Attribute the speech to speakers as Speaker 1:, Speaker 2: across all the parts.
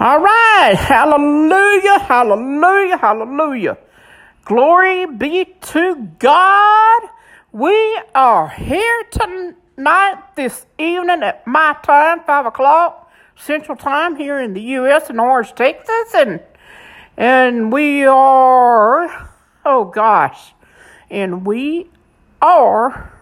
Speaker 1: All right. Hallelujah. Hallelujah. Hallelujah. Glory be to God. We are here tonight, this evening at my time, 5 o'clock Central Time here in the U.S. in Orange, Texas. And, and we are, oh gosh, and we are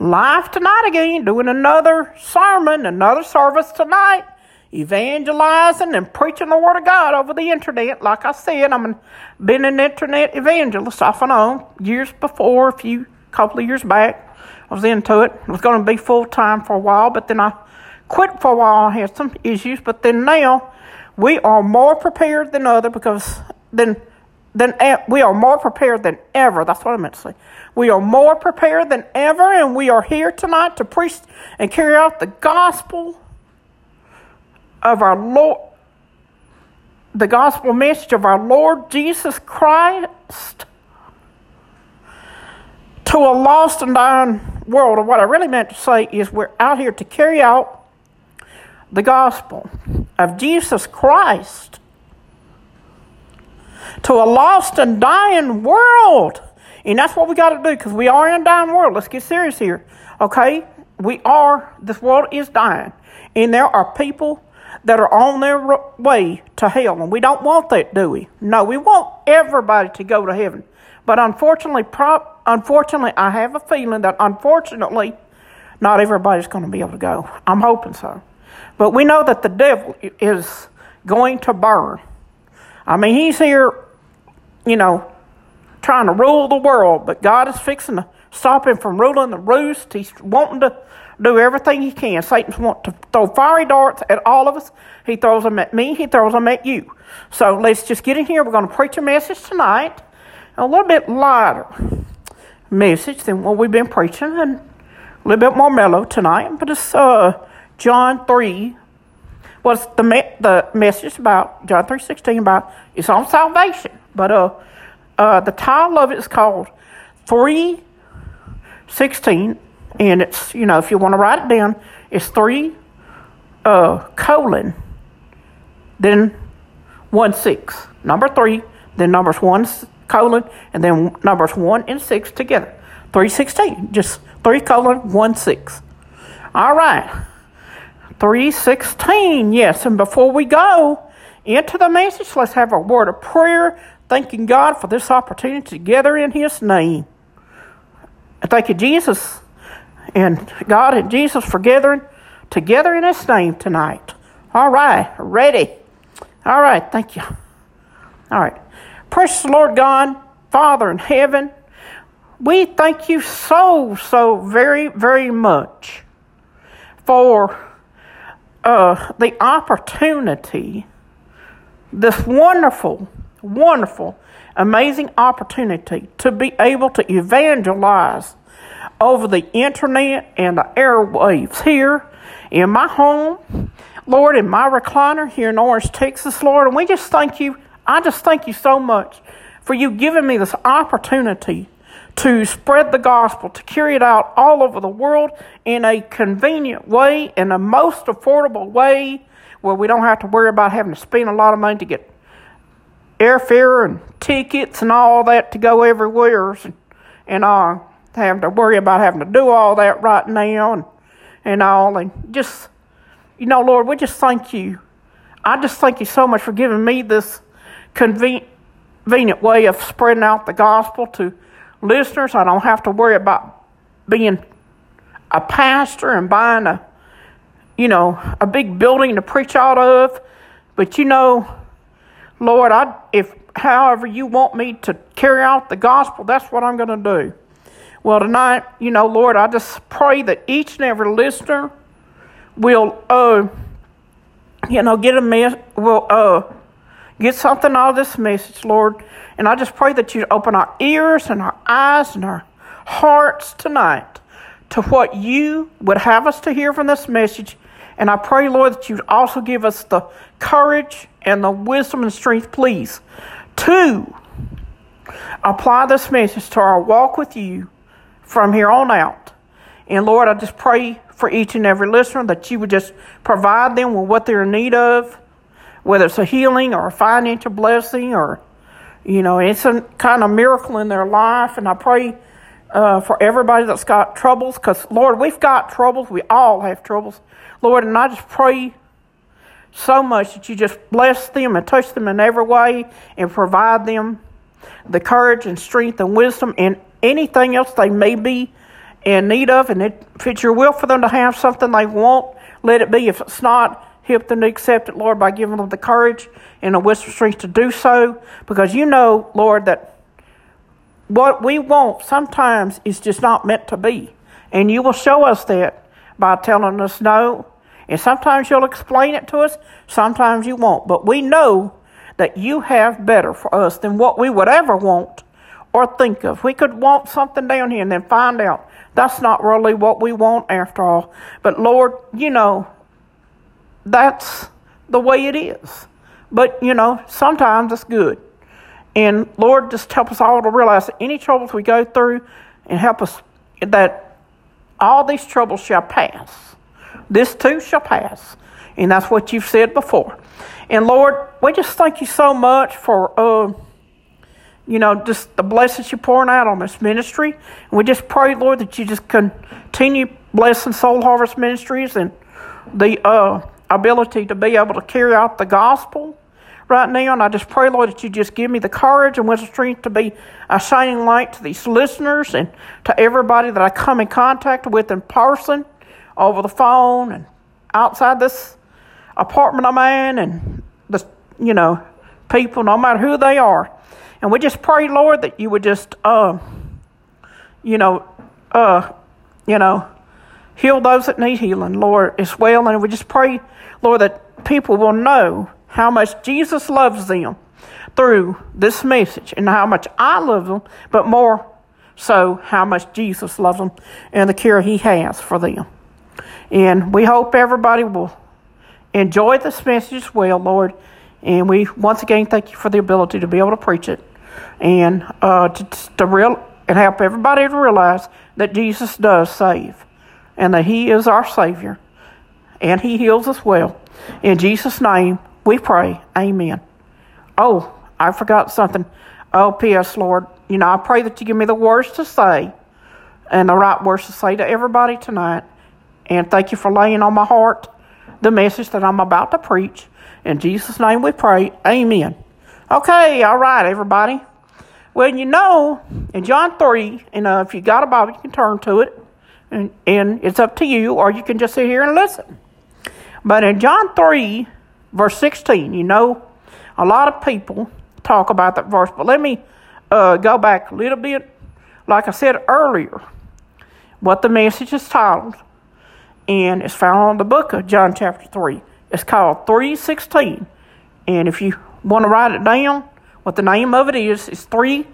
Speaker 1: live tonight again, doing another sermon, another service tonight, evangelizing and preaching the Word of God over the internet. Like I said, I'm been an internet evangelist off and on years before, a few couple of years back. I was into it. I was going to be full time for a while, but then I quit for a while. I had some issues, but then now we are more prepared than other because then than we are more prepared than ever. That's what I meant to say. We are more prepared than ever, and we are here tonight to preach and carry out the gospel of our Lord, the gospel message of our Lord Jesus Christ to a lost and dying world. And what I really meant to say is we're out here to carry out the gospel of Jesus Christ to a lost and dying world. And that's what we got to do because we are in a dying world. Let's get serious here. Okay? We are, this world is dying. And there are people that are on their way to hell. And we don't want that, do we? No, we want everybody to go to heaven. But unfortunately, pro- unfortunately, I have a feeling that unfortunately, not everybody's going to be able to go. I'm hoping so. But we know that the devil is going to burn. I mean, he's here, you know, trying to rule the world, but God is fixing to stop him from ruling the roost. He's wanting to do everything he can. Satan's wanting to throw fiery darts at all of us. He throws them at me, he throws them at you. So let's just get in here. We're going to preach a message tonight, a little bit lighter message than what we've been preaching, and a little bit more mellow tonight. But it's uh, John 3 was the me- the message about John 3.16 about it's on salvation. But uh uh, the title of it is called 316, and it's, you know, if you want to write it down, it's 3 uh, colon, then 1 6. Number 3, then numbers 1 colon, and then numbers 1 and 6 together. 316, just 3 colon 1 6. All right. 316, yes. And before we go into the message, let's have a word of prayer thanking God for this opportunity to gather in His name. Thank you, Jesus, and God and Jesus for gathering together in His name tonight. All right, ready. All right, thank you. All right. Precious Lord God, Father in heaven, we thank you so, so very, very much for uh, the opportunity, this wonderful wonderful, amazing opportunity to be able to evangelize over the internet and the airwaves here in my home, Lord, in my recliner here in Orange, Texas, Lord. And we just thank you. I just thank you so much for you giving me this opportunity to spread the gospel, to carry it out all over the world in a convenient way, in a most affordable way, where we don't have to worry about having to spend a lot of money to get airfare and tickets and all that to go everywhere, and, and uh, having to worry about having to do all that right now and, and all. And just, you know, Lord, we just thank you. I just thank you so much for giving me this convenient way of spreading out the gospel to listeners. I don't have to worry about being a pastor and buying a, you know, a big building to preach out of. But you know, Lord, I, if however you want me to carry out the gospel, that's what I'm going to do. Well, tonight, you know, Lord, I just pray that each and every listener will, uh, you know, get a mess, will, uh, get something out of this message, Lord. And I just pray that you open our ears and our eyes and our hearts tonight to what you would have us to hear from this message. And I pray, Lord, that you'd also give us the courage and the wisdom and strength, please, to apply this message to our walk with you from here on out. And Lord, I just pray for each and every listener that you would just provide them with what they're in need of, whether it's a healing or a financial blessing or, you know, it's a kind of miracle in their life. And I pray uh, for everybody that's got troubles because, Lord, we've got troubles. We all have troubles. Lord, and I just pray so much that you just bless them and touch them in every way and provide them the courage and strength and wisdom and anything else they may be in need of. And if it's your will for them to have something they want, let it be. If it's not, help them to accept it, Lord, by giving them the courage and the wisdom strength to do so. Because you know, Lord, that what we want sometimes is just not meant to be. And you will show us that by telling us no. And sometimes you'll explain it to us, sometimes you won't. But we know that you have better for us than what we would ever want or think of. We could want something down here and then find out that's not really what we want after all. But Lord, you know, that's the way it is. But, you know, sometimes it's good. And Lord, just help us all to realize that any troubles we go through and help us that all these troubles shall pass. This too shall pass. And that's what you've said before. And Lord, we just thank you so much for, uh, you know, just the blessings you're pouring out on this ministry. And we just pray, Lord, that you just continue blessing Soul Harvest Ministries and the uh, ability to be able to carry out the gospel right now. And I just pray, Lord, that you just give me the courage and wisdom strength to be a shining light to these listeners and to everybody that I come in contact with in person, over the phone, and outside this apartment I'm in, and the, you know, people, no matter who they are. And we just pray, Lord, that you would just, uh, you know, uh, you know, heal those that need healing, Lord, as well. And we just pray, Lord, that people will know how much Jesus loves them through this message and how much I love them, but more so how much Jesus loves them and the care he has for them. And we hope everybody will enjoy this message as well, Lord. And we once again thank you for the ability to be able to preach it and uh, to, to real and help everybody to realize that Jesus does save and that He is our Savior and He heals us well. In Jesus' name, we pray. Amen. Oh, I forgot something. Oh, P.S. Lord, you know, I pray that you give me the words to say and the right words to say to everybody tonight. And thank you for laying on my heart the message that I'm about to preach. In Jesus' name we pray. Amen. Okay, all right, everybody. Well, you know, in John 3, and uh, if you got a Bible, you can turn to it. And, and it's up to you, or you can just sit here and listen. But in John 3, verse 16. You know, a lot of people talk about that verse, but let me uh, go back a little bit. Like I said earlier, what the message is titled, and it's found on the book of John chapter 3. It's called 316. And if you want to write it down, what the name of it is, is 3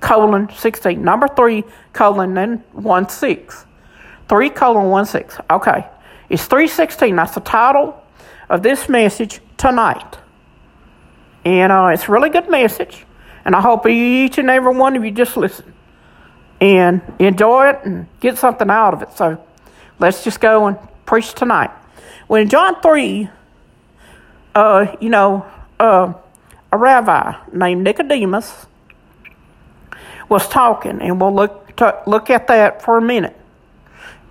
Speaker 1: colon 16. Number 3 colon then 1 6. 3 colon 1 6. Okay. It's 316. That's the title of this message tonight. And uh, it's a really good message. And I hope each and every one of you just listen and enjoy it and get something out of it. So let's just go and preach tonight. When John 3, uh, you know, uh, a rabbi named Nicodemus was talking, and we'll look, to, look at that for a minute.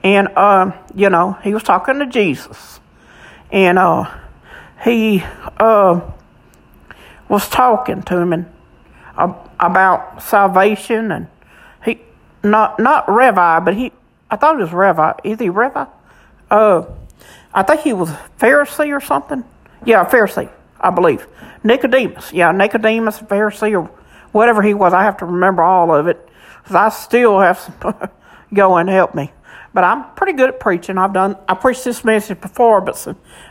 Speaker 1: And, uh, you know, he was talking to Jesus and uh, he uh, was talking to him and, uh, about salvation, and he not not rabbi but he I thought it was Revi. Is he Revi? Uh, I think he was Pharisee or something. Yeah, Pharisee, I believe. Nicodemus, yeah, Nicodemus, Pharisee, or whatever he was. I have to remember all of it because I still have some go and help me. But I'm pretty good at preaching. I've done I preached this message before, but it's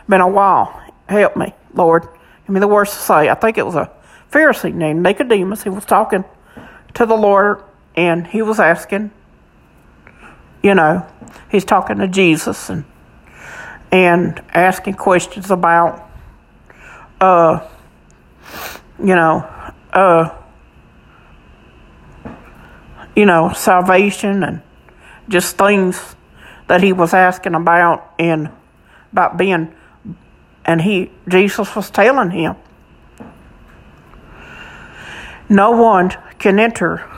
Speaker 1: been a while. Help me, Lord. Give me the words to say. I think it was a Pharisee named Nicodemus. He was talking to the Lord and he was asking, you know, he's talking to Jesus and and asking questions about uh you know, uh you know, salvation and just things that he was asking about and about being and he Jesus was telling him no one can enter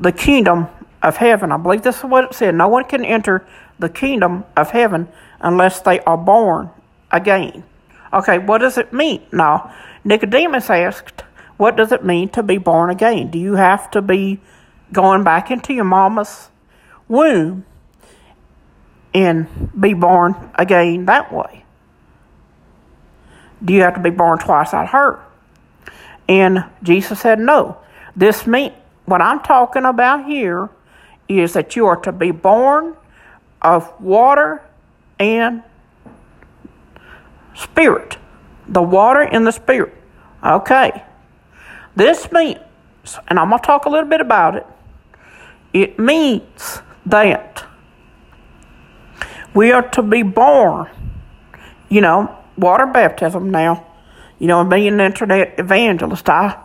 Speaker 1: the kingdom of heaven. I believe this is what it said. No one can enter the kingdom of heaven unless they are born again. Okay, what does it mean? Now, Nicodemus asked, What does it mean to be born again? Do you have to be going back into your mama's womb and be born again that way? Do you have to be born twice out of her? And Jesus said, No. This means what I'm talking about here is that you are to be born of water and spirit. The water and the spirit. Okay. This means, and I'm going to talk a little bit about it, it means that we are to be born, you know, water baptism now. You know, being an internet evangelist, I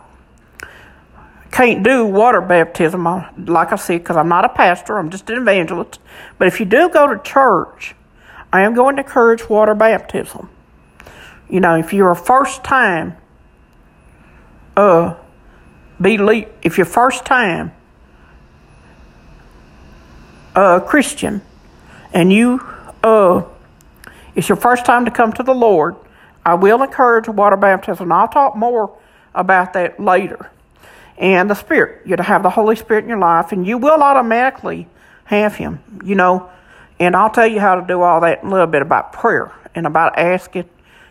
Speaker 1: can't do water baptism, like I said, because I'm not a pastor, I'm just an evangelist. But if you do go to church, I am going to encourage water baptism. You know, if you're a first time, uh, be believe, if you're first time, uh, Christian, and you, uh, it's your first time to come to the Lord, I will encourage water baptism. I'll talk more about that later and the Spirit. You're to have the Holy Spirit in your life, and you will automatically have Him, you know. And I'll tell you how to do all that a little bit about prayer and about asking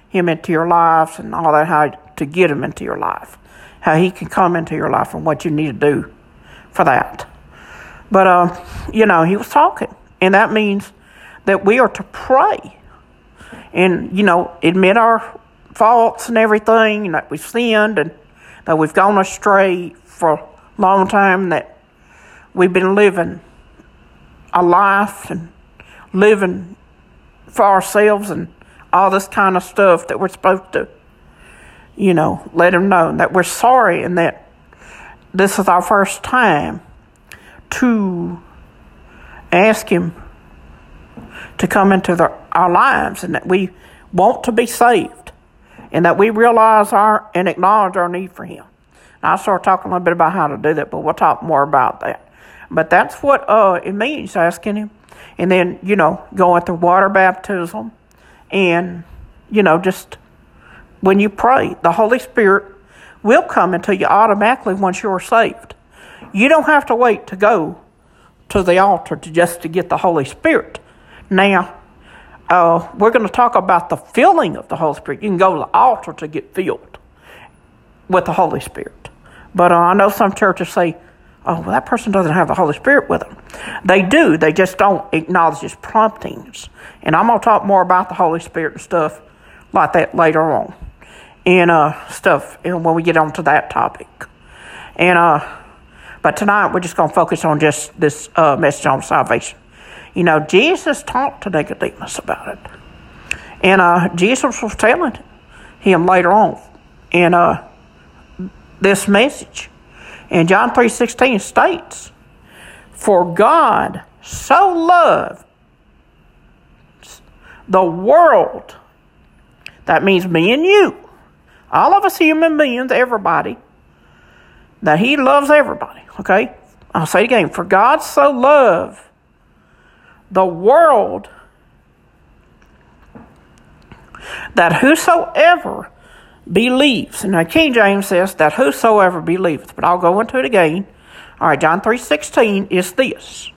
Speaker 1: Him into your lives and all that, how to get Him into your life, how He can come into your life and what you need to do for that. But, uh, you know, He was talking, and that means that we are to pray and, you know, admit our faults and everything, and that we've sinned and that we've gone astray for a long time, that we've been living a life and living for ourselves and all this kind of stuff that we're supposed to, you know, let him know that we're sorry and that this is our first time to ask him to come into the, our lives and that we want to be saved and that we realize our and acknowledge our need for Him. Now, I'll start talking a little bit about how to do that, but we'll talk more about that. But that's what uh, it means, asking Him. And then, you know, going through water baptism and, you know, just when you pray, the Holy Spirit will come into you automatically once you're saved. You don't have to wait to go to the altar to just to get the Holy Spirit. Now, uh, we're going to talk about the filling of the Holy Spirit. You can go to the altar to get filled with the Holy Spirit. But uh, I know some churches say, oh, well, that person doesn't have the Holy Spirit with them. They do, they just don't acknowledge his promptings. And I'm going to talk more about the Holy Spirit and stuff like that later on. And uh, stuff and when we get on to that topic. And uh, but tonight we're just going to focus on just this uh, message on salvation. You know, Jesus talked to Nicodemus about it. And uh, Jesus was telling him later on And uh, this message. And John 3.16 states, For God so loved the world, that means me and you, all of us human beings, everybody, that he loves everybody, okay? I'll say it again. For God so loved the world that whosoever believes, now King James says that whosoever believeth, but I'll go into it again. All right, John 3.16 is this.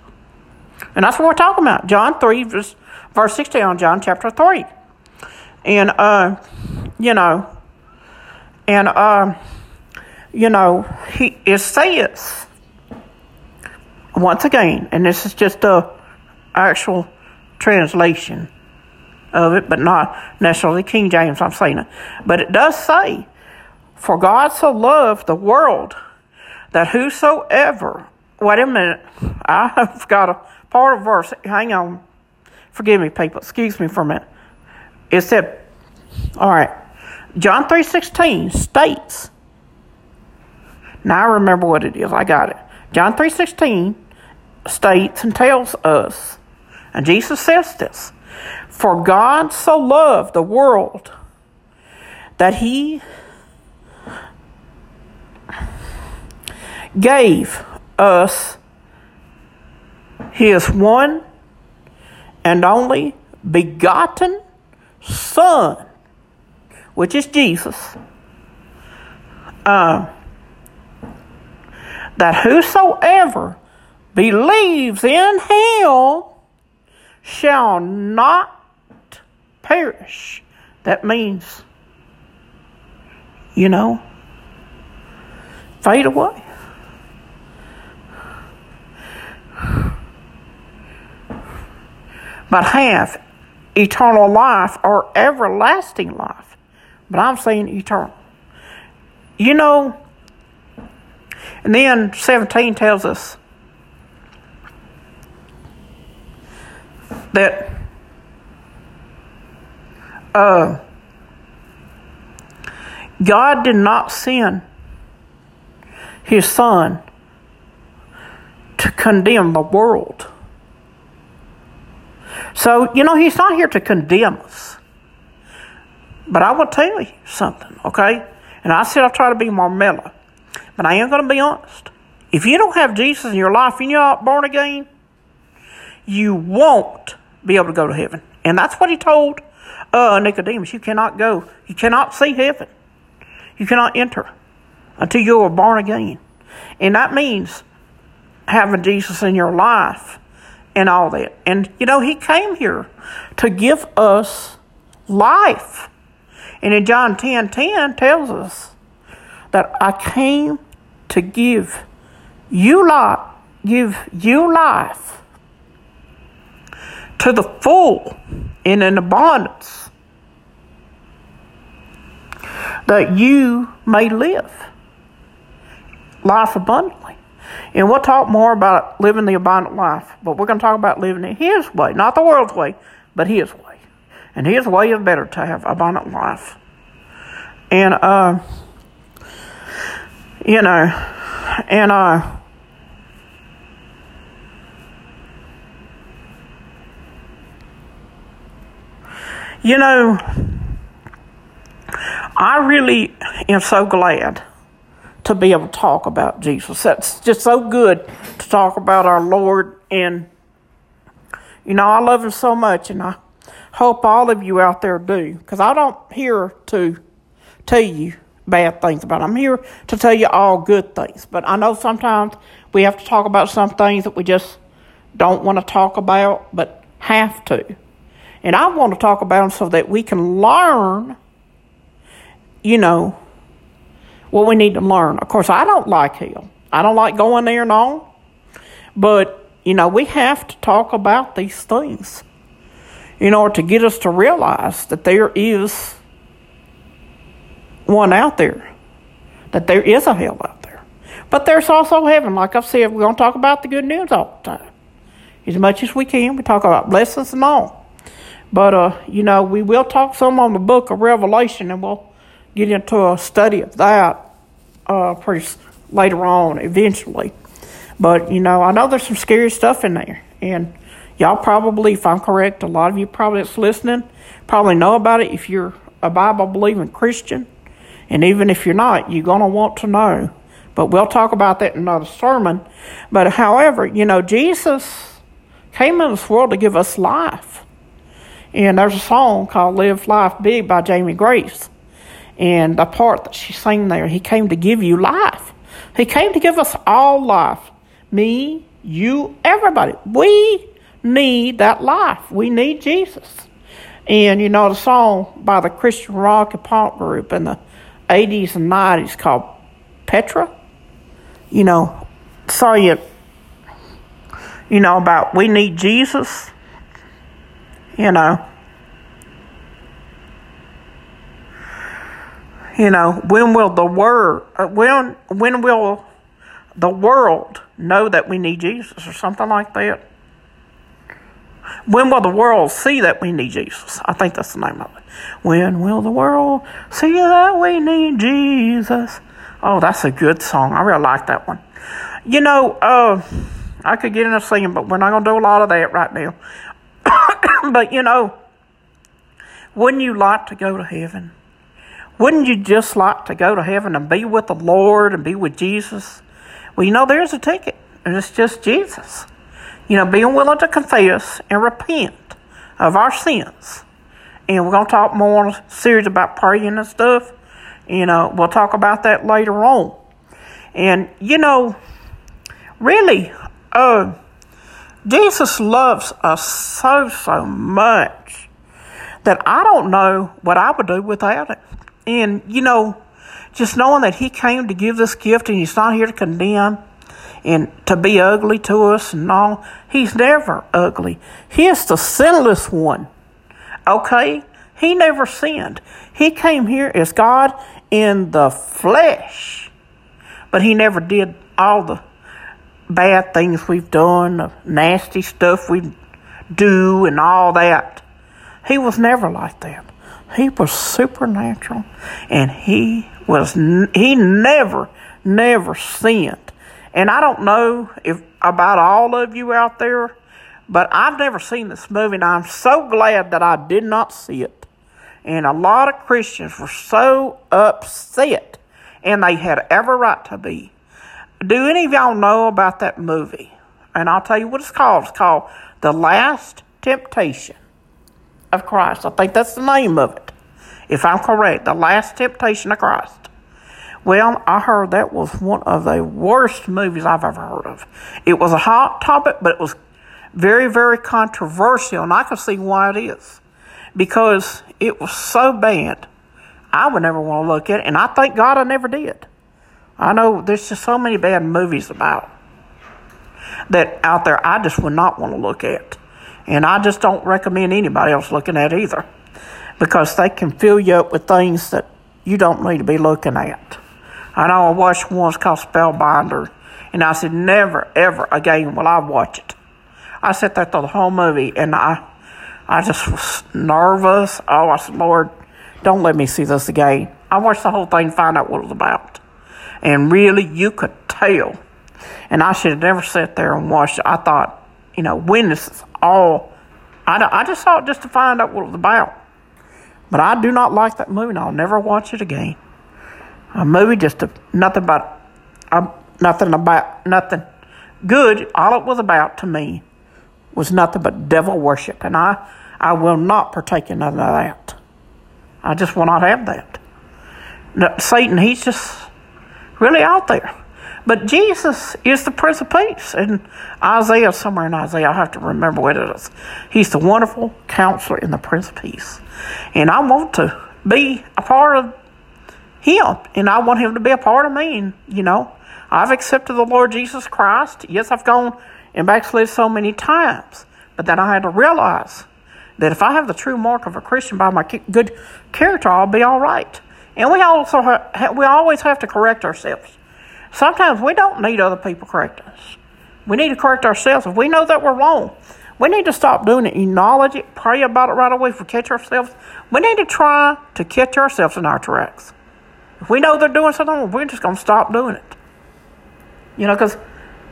Speaker 1: And that's what we're talking about. John 3, verse, verse 16 on John chapter 3. And, uh, you know, and, uh, you know, he, it says, once again, and this is just a, actual translation of it, but not necessarily King James, I'm saying it. But it does say, For God so loved the world that whosoever, wait a minute, I have got a part of verse, hang on, forgive me people, excuse me for a minute. It said, all right, John 3.16 states, now I remember what it is, I got it. John 3.16 states and tells us And Jesus says this For God so loved the world that he gave us his one and only begotten Son, which is Jesus, uh, that whosoever believes in him shall not perish. That means, you know, fade away. But have eternal life or everlasting life. But I'm saying eternal. You know, and then 17 tells us that uh, God did not send his son to condemn the world. So, you know, he's not here to condemn us. But I will tell you something, okay? And I said I'll try to be more mellow. But I am going to be honest. If you don't have Jesus in your life and you're not born again, you won't be able to go to heaven. And that's what he told uh, Nicodemus. You cannot go. You cannot see heaven. You cannot enter until you are born again. And that means having Jesus in your life and all that. And, you know, he came here to give us life. And in John 10 10 tells us that I came to give you life, give you life to the full in an abundance that you may live life abundantly. And we'll talk more about living the abundant life, but we're going to talk about living it His way, not the world's way, but His way. And His way is better to have abundant life. And, uh, you know, and, uh, you know, I really am so glad to be able to talk about Jesus. That's just so good to talk about our Lord. And, you know, I love him so much, and I hope all of you out there do, because I don't here to tell you bad things about. I'm here to tell you all good things. But I know sometimes we have to talk about some things that we just don't want to talk about, but have to. And I want to talk about them so that we can learn, you know, what we need to learn. Of course, I don't like hell. I don't like going there and all. But, you know, we have to talk about these things in order to get us to realize that there is one out there, that there is a hell out there. But there's also heaven. Like I've said, we're going to talk about the good news all the time. As much as we can, we talk about blessings and all. But, uh, you know, we will talk some on the book of Revelation and we'll get into a study of that uh, pretty later on, eventually. But you know, I know there's some scary stuff in there, and y'all probably, if I'm correct, a lot of you probably that's listening probably know about it. If you're a Bible believing Christian, and even if you're not, you're gonna want to know. But we'll talk about that in another sermon. But however, you know, Jesus came in this world to give us life. And there's a song called Live Life Big by Jamie Grace. And the part that she sang there, He came to give you life. He came to give us all life. Me, you, everybody. We need that life. We need Jesus. And you know the song by the Christian rock and pop group in the 80s and 90s called Petra? You know, saw you, you know, about we need Jesus. You know, You know, when will the word uh, when when will the world know that we need Jesus or something like that? When will the world see that we need Jesus? I think that's the name of it. When will the world see that we need Jesus? Oh, that's a good song. I really like that one. You know, uh, I could get into singing, but we're not going to do a lot of that right now. but you know, wouldn't you like to go to heaven? Wouldn't you just like to go to heaven and be with the Lord and be with Jesus? Well, you know, there's a ticket, and it's just Jesus. You know, being willing to confess and repent of our sins. And we're going to talk more on a series about praying and stuff. You know, we'll talk about that later on. And, you know, really, uh, Jesus loves us so, so much that I don't know what I would do without it. And, you know, just knowing that He came to give this gift and He's not here to condemn and to be ugly to us and all. He's never ugly. He is the sinless one. Okay? He never sinned. He came here as God in the flesh. But he never did all the bad things we've done, the nasty stuff we do, and all that. He was never like that. He was supernatural, and he was he never never sinned. And I don't know if about all of you out there, but I've never seen this movie, and I'm so glad that I did not see it. And a lot of Christians were so upset, and they had every right to be. Do any of y'all know about that movie? And I'll tell you what it's called. It's called The Last Temptation of Christ. I think that's the name of it. If I'm correct, The Last Temptation of Christ. Well, I heard that was one of the worst movies I've ever heard of. It was a hot topic, but it was very, very controversial, and I can see why it is. Because it was so bad, I would never want to look at it, and I thank God I never did. I know there's just so many bad movies about that out there I just would not want to look at. And I just don't recommend anybody else looking at either because they can fill you up with things that you don't need to be looking at. I know I watched once called Spellbinder, and I said, never, ever again will I watch it. I sat there through the whole movie, and I, I just was nervous. Oh, I said, Lord, don't let me see this again. I watched the whole thing, find out what it was about. And really, you could tell. And I should have never sat there and watched it. I thought, you know, witnesses, all. I, I just saw it just to find out what it was about. But I do not like that movie, and I'll never watch it again. A movie just a, nothing but uh, nothing about nothing good. All it was about to me was nothing but devil worship, and I I will not partake in none of that. I just will not have that. Satan, he's just really out there. But Jesus is the Prince of Peace. And Isaiah, somewhere in Isaiah, I have to remember what it is. He's the wonderful counselor and the Prince of Peace. And I want to be a part of him, and I want him to be a part of me. And, you know, I've accepted the Lord Jesus Christ. Yes, I've gone and backslid so many times, but then I had to realize that if I have the true mark of a Christian by my good character, I'll be all right. And we also ha- we always have to correct ourselves. Sometimes we don't need other people correct us. We need to correct ourselves. If we know that we're wrong, we need to stop doing it, acknowledge it, pray about it right away if we catch ourselves. We need to try to catch ourselves in our tracks. If we know they're doing something we're just going to stop doing it. You know, because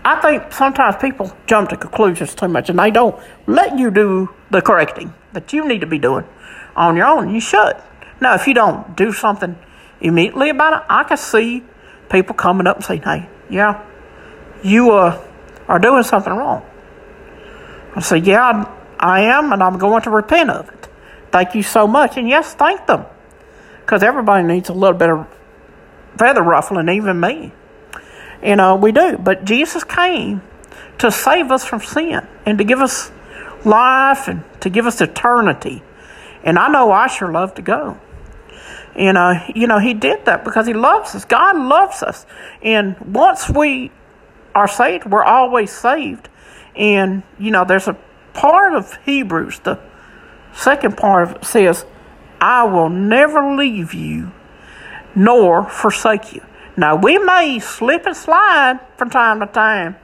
Speaker 1: I think sometimes people jump to conclusions too much and they don't let you do the correcting that you need to be doing on your own. You should. Now, if you don't do something immediately about it, I can see people coming up and saying, hey, yeah, you uh, are doing something wrong. I say, yeah, I am, and I'm going to repent of it. Thank you so much. And yes, thank them. Because everybody needs a little bit of feather ruffling, even me. You know, we do. But Jesus came to save us from sin and to give us life and to give us eternity. And I know I sure love to go. And, uh, you know, He did that because He loves us. God loves us. And once we are saved, we're always saved. And, you know, there's a part of Hebrews, the second part of it says, I will never leave you nor forsake you. Now, we may slip and slide from time to time,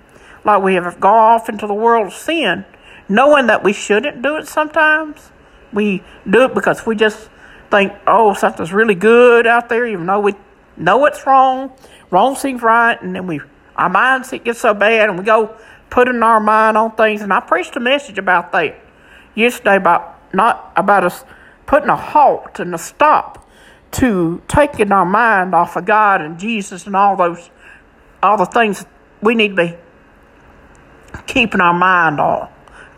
Speaker 1: like we have gone off into the world of sin, knowing that we shouldn't do it sometimes. We do it because we just think, oh, something's really good out there, even though we know it's wrong. Wrong seems right, and then we our mindset gets so bad, and we go putting our mind on things. And I preached a message about that yesterday about not about us putting a halt and a stop to taking our mind off of God and Jesus and all those all the things we need to be keeping our mind on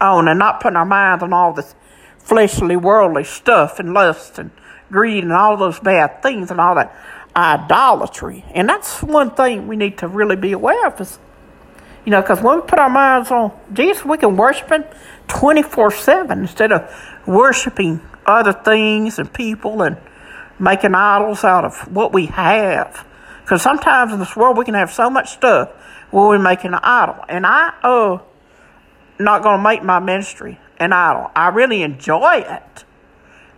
Speaker 1: on and not putting our mind on all this fleshly worldly stuff and lust and greed and all those bad things and all that idolatry. And that's one thing we need to really be aware of is you know, because when we put our minds on Jesus, we can worship Him 24 7 instead of worshiping other things and people and making idols out of what we have. Because sometimes in this world we can have so much stuff where we're making an idol. And I, uh, not going to make my ministry an idol. I really enjoy it.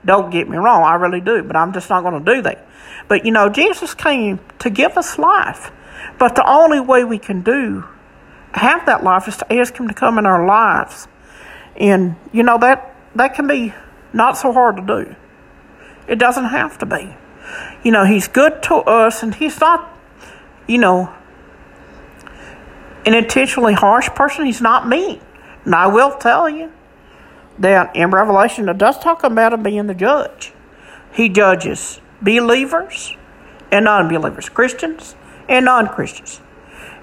Speaker 1: Don't get me wrong, I really do, but I'm just not going to do that. But you know, Jesus came to give us life. But the only way we can do have that life is to ask him to come in our lives. And you know that that can be not so hard to do. It doesn't have to be. You know, he's good to us and he's not, you know, an intentionally harsh person. He's not mean. And I will tell you that in Revelation, it does talk about him being the judge. He judges believers and non believers, Christians and non Christians.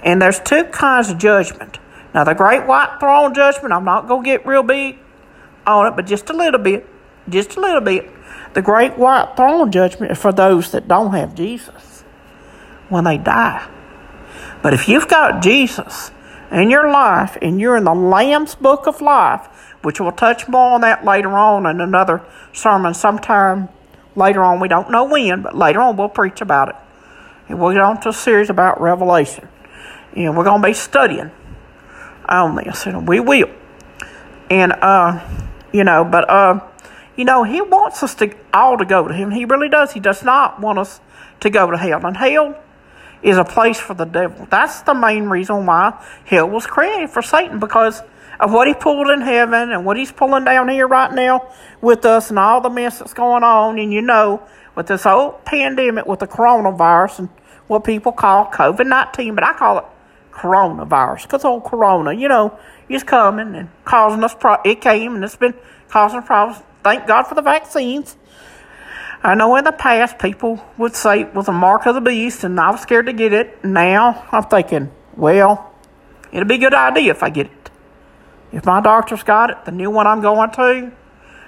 Speaker 1: And there's two kinds of judgment. Now, the great white throne judgment, I'm not going to get real big on it, but just a little bit. Just a little bit. The great white throne judgment is for those that don't have Jesus when they die. But if you've got Jesus in your life and you're in the Lamb's book of life, which we'll touch more on that later on in another sermon sometime later on. We don't know when, but later on we'll preach about it. And we'll get on to a series about Revelation. And we're going to be studying on this, and we will. And, uh, you know, but, uh, you know, he wants us to all to go to him. He really does. He does not want us to go to hell. And hell is a place for the devil. That's the main reason why hell was created for Satan, because of what he pulled in heaven and what he's pulling down here right now with us and all the mess that's going on. And you know, with this whole pandemic with the coronavirus and what people call COVID 19, but I call it coronavirus because old corona, you know, is coming and causing us, pro- it came and it's been causing problems. Thank God for the vaccines. I know in the past people would say it was a mark of the beast and I was scared to get it. Now I'm thinking, well, it'd be a good idea if I get it. If my doctor's got it, the new one I'm going to,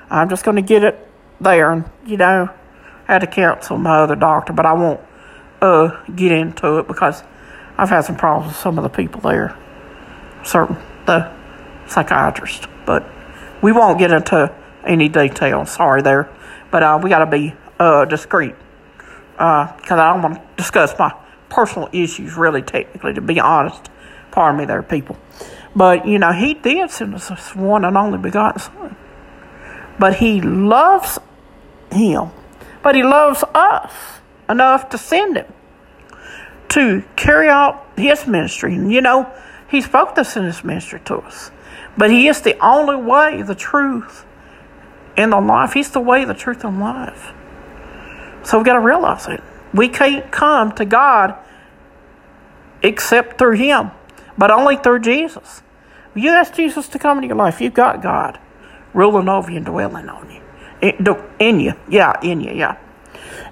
Speaker 1: I'm just going to get it there. And, you know, I had to cancel my other doctor, but I won't uh, get into it because I've had some problems with some of the people there, certain the psychiatrist. But we won't get into any detail. Sorry there, but uh, we got to be uh, discreet because uh, I don't want to discuss my personal issues. Really, technically, to be honest, pardon me, there, people. But, you know, he did send us his one and only begotten Son. But he loves him. But he loves us enough to send him to carry out his ministry. And, you know, he spoke this in his ministry to us. But he is the only way, the truth, and the life. He's the way, the truth, and life. So we've got to realize it. We can't come to God except through him but only through Jesus. You ask Jesus to come into your life, you've got God ruling over you and dwelling on you. In, you. Yeah, in you, yeah.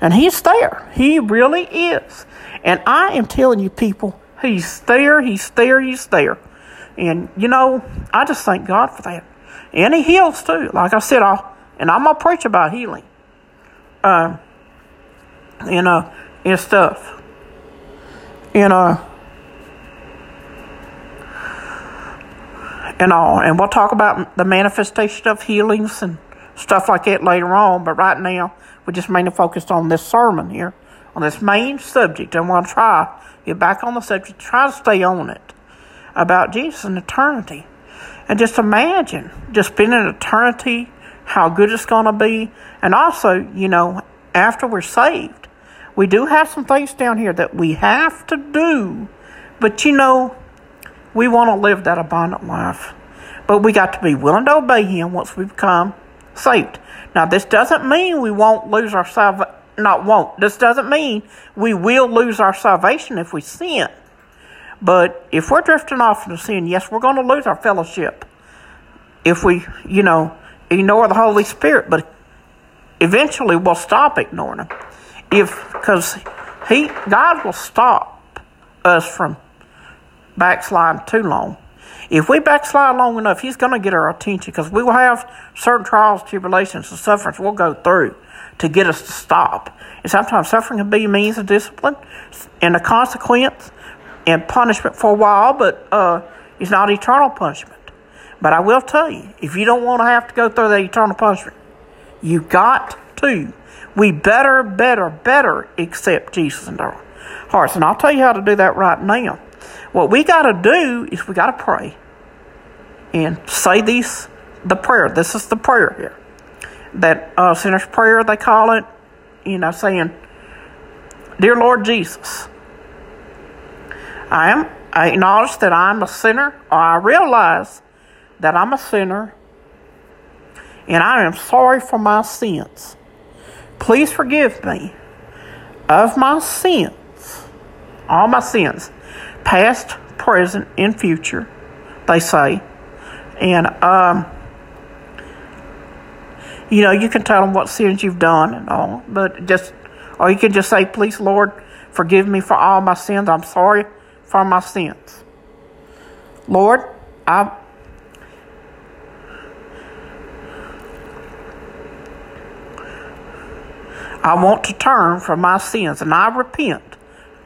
Speaker 1: And He's there. He really is. And I am telling you, people, He's there, He's there, He's there. And, you know, I just thank God for that. And He heals too. Like I said, I'll, and I'm going to preach about healing. Um, you know, and stuff. And, uh, and all. And we'll talk about the manifestation of healings and stuff like that later on. But right now, we're just mainly focused on this sermon here, on this main subject. And we'll try get back on the subject, try to stay on it about Jesus and eternity. And just imagine just spending eternity, how good it's going to be. And also, you know, after we're saved, we do have some things down here that we have to do. But you know, we want to live that abundant life. But we got to be willing to obey Him once we become saved. Now, this doesn't mean we won't lose our salvation. Not won't. This doesn't mean we will lose our salvation if we sin. But if we're drifting off into sin, yes, we're going to lose our fellowship. If we, you know, ignore the Holy Spirit, but eventually we'll stop ignoring Him. If because He God will stop us from backsliding too long. If we backslide long enough, He's going to get our attention because we will have certain trials, tribulations, and sufferings we'll go through to get us to stop. And sometimes suffering can be a means of discipline and a consequence and punishment for a while, but uh, it's not eternal punishment. But I will tell you, if you don't want to have to go through that eternal punishment, you got to. We better, better, better accept Jesus into our hearts. And I'll tell you how to do that right now. What we got to do is we got to pray and say these the prayer. This is the prayer here. That uh, sinner's prayer, they call it, you know, saying, Dear Lord Jesus, I am I acknowledge that I'm a sinner, or I realize that I'm a sinner, and I am sorry for my sins. Please forgive me of my sins, all my sins, past, present, and future, they say. And, um, you know, you can tell them what sins you've done and all, but just, or you can just say, please, Lord, forgive me for all my sins. I'm sorry for my sins. Lord, I I want to turn from my sins and I repent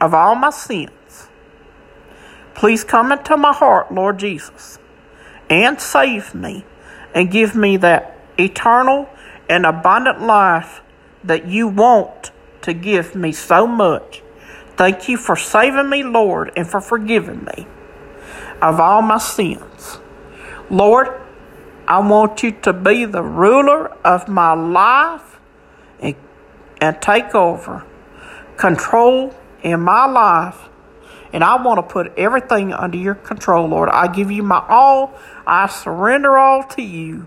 Speaker 1: of all my sins. Please come into my heart, Lord Jesus, and save me and give me that eternal and abundant life that you want to give me so much. Thank you for saving me, Lord, and for forgiving me of all my sins. Lord, I want you to be the ruler of my life and, and take over control in my life. And I want to put everything under your control, Lord. I give you my all. I surrender all to you.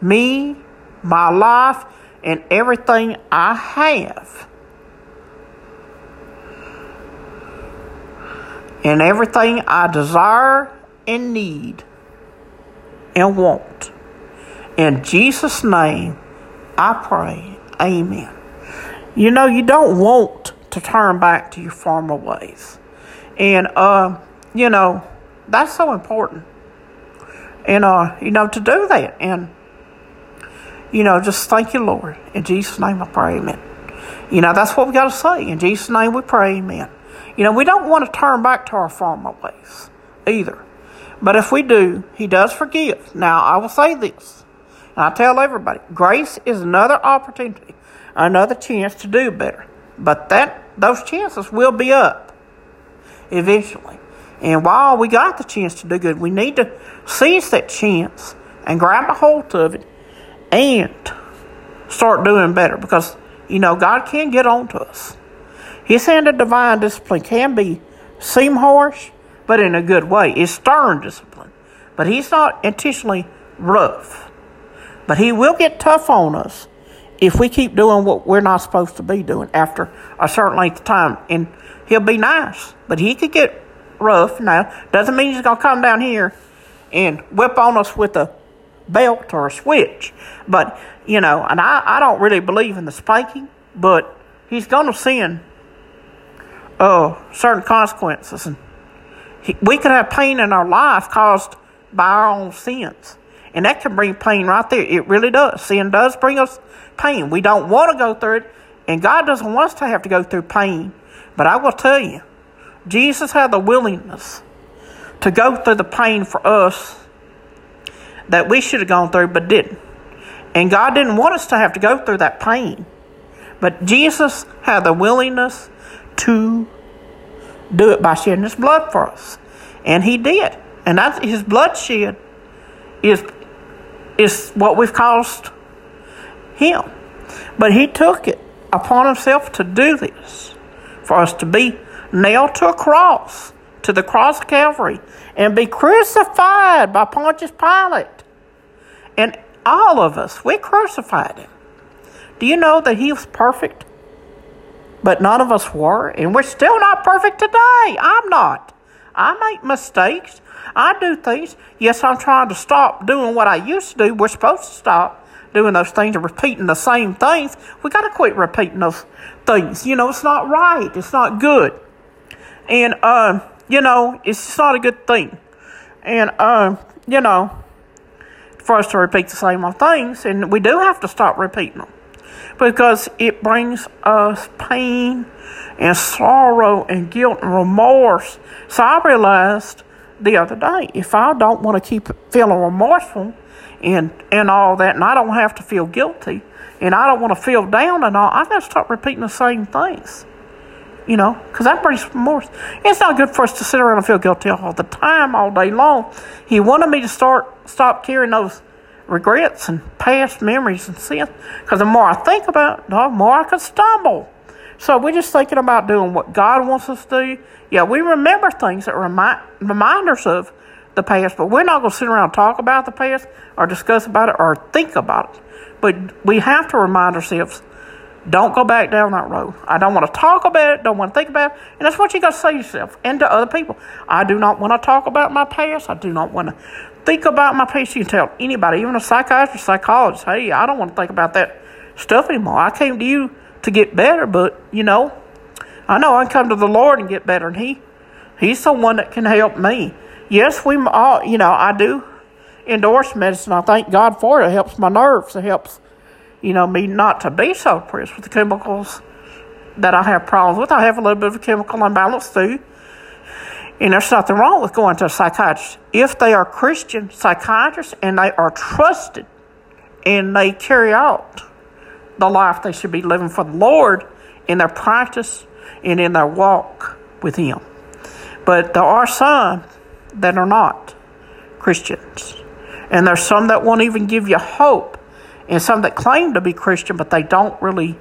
Speaker 1: Me, my life, and everything I have. And everything I desire and need and want. In Jesus' name, I pray. Amen. You know, you don't want to turn back to your former ways. And, uh, you know, that's so important. And, uh, you know, to do that. And, you know, just thank you, Lord. In Jesus' name I pray, amen. You know, that's what we got to say. In Jesus' name we pray, amen. You know, we don't want to turn back to our former ways either. But if we do, He does forgive. Now, I will say this, and I tell everybody grace is another opportunity, another chance to do better. But that those chances will be up eventually. And while we got the chance to do good, we need to seize that chance and grab a hold of it and start doing better because, you know, God can get on to us. His hand of divine discipline can be seem harsh, but in a good way. It's stern discipline. But he's not intentionally rough. But he will get tough on us if we keep doing what we're not supposed to be doing after a certain length of time. And he'll be nice, but he could get rough. Now, doesn't mean he's going to come down here and whip on us with a belt or a switch. But, you know, and I, I don't really believe in the spanking, but he's going to send uh, certain consequences. And he, we could have pain in our life caused by our own sins. And that can bring pain right there. It really does. Sin does bring us pain. We don't want to go through it, and God doesn't want us to have to go through pain. But I will tell you, Jesus had the willingness to go through the pain for us that we should have gone through but didn't. And God didn't want us to have to go through that pain. But Jesus had the willingness to do it by shedding his blood for us. And he did. And that's his bloodshed is is what we've caused him. But he took it upon himself to do this, for us to be nailed to a cross, to the cross of Calvary, and be crucified by Pontius Pilate. And all of us, we crucified him. Do you know that he was perfect? But none of us were, and we're still not perfect today. I'm not. I make mistakes. I do things. Yes, I'm trying to stop doing what I used to do. We're supposed to stop. Doing those things and repeating the same things, we got to quit repeating those things. You know, it's not right. It's not good. And, uh, you know, it's not a good thing. And, uh, you know, for us to repeat the same old things, and we do have to stop repeating them because it brings us pain and sorrow and guilt and remorse. So I realized the other day if I don't want to keep feeling remorseful and, and all that, and I don't have to feel guilty, and I don't want to feel down and all, I've got to stop repeating the same things. You know, because that brings remorse. It's not good for us to sit around and feel guilty all the time, all day long. He wanted me to start stop carrying those regrets and past memories and sins. Because the more I think about it, the more I could stumble. So we're just thinking about doing what God wants us to do. Yeah, we remember things that remind, remind us of the past, but we're not going to sit around and talk about the past or discuss about it or think about it. But we have to remind ourselves don't go back down that road. I don't want to talk about it, don't want to think about it. And that's what you got to say to yourself and to other people. I do not want to talk about my past. I do not want to think about my past. You can tell anybody, even a psychiatrist, psychologist, hey, I don't want to think about that stuff anymore. I came to you to get better, but you know, I know I come to the Lord and get better, and He, He's the one that can help me. Yes, we all, you know, I do endorse medicine. I thank God for it. It helps my nerves. It helps, you know, me not to be so depressed with the chemicals that I have problems with. I have a little bit of a chemical imbalance too. And there's nothing wrong with going to a psychiatrist. If they are Christian psychiatrists and they are trusted and they carry out the life they should be living for the Lord in their practice and in their walk with Him. But there are some that are not Christians. And there's some that won't even give you hope. And some that claim to be Christian, but they don't really,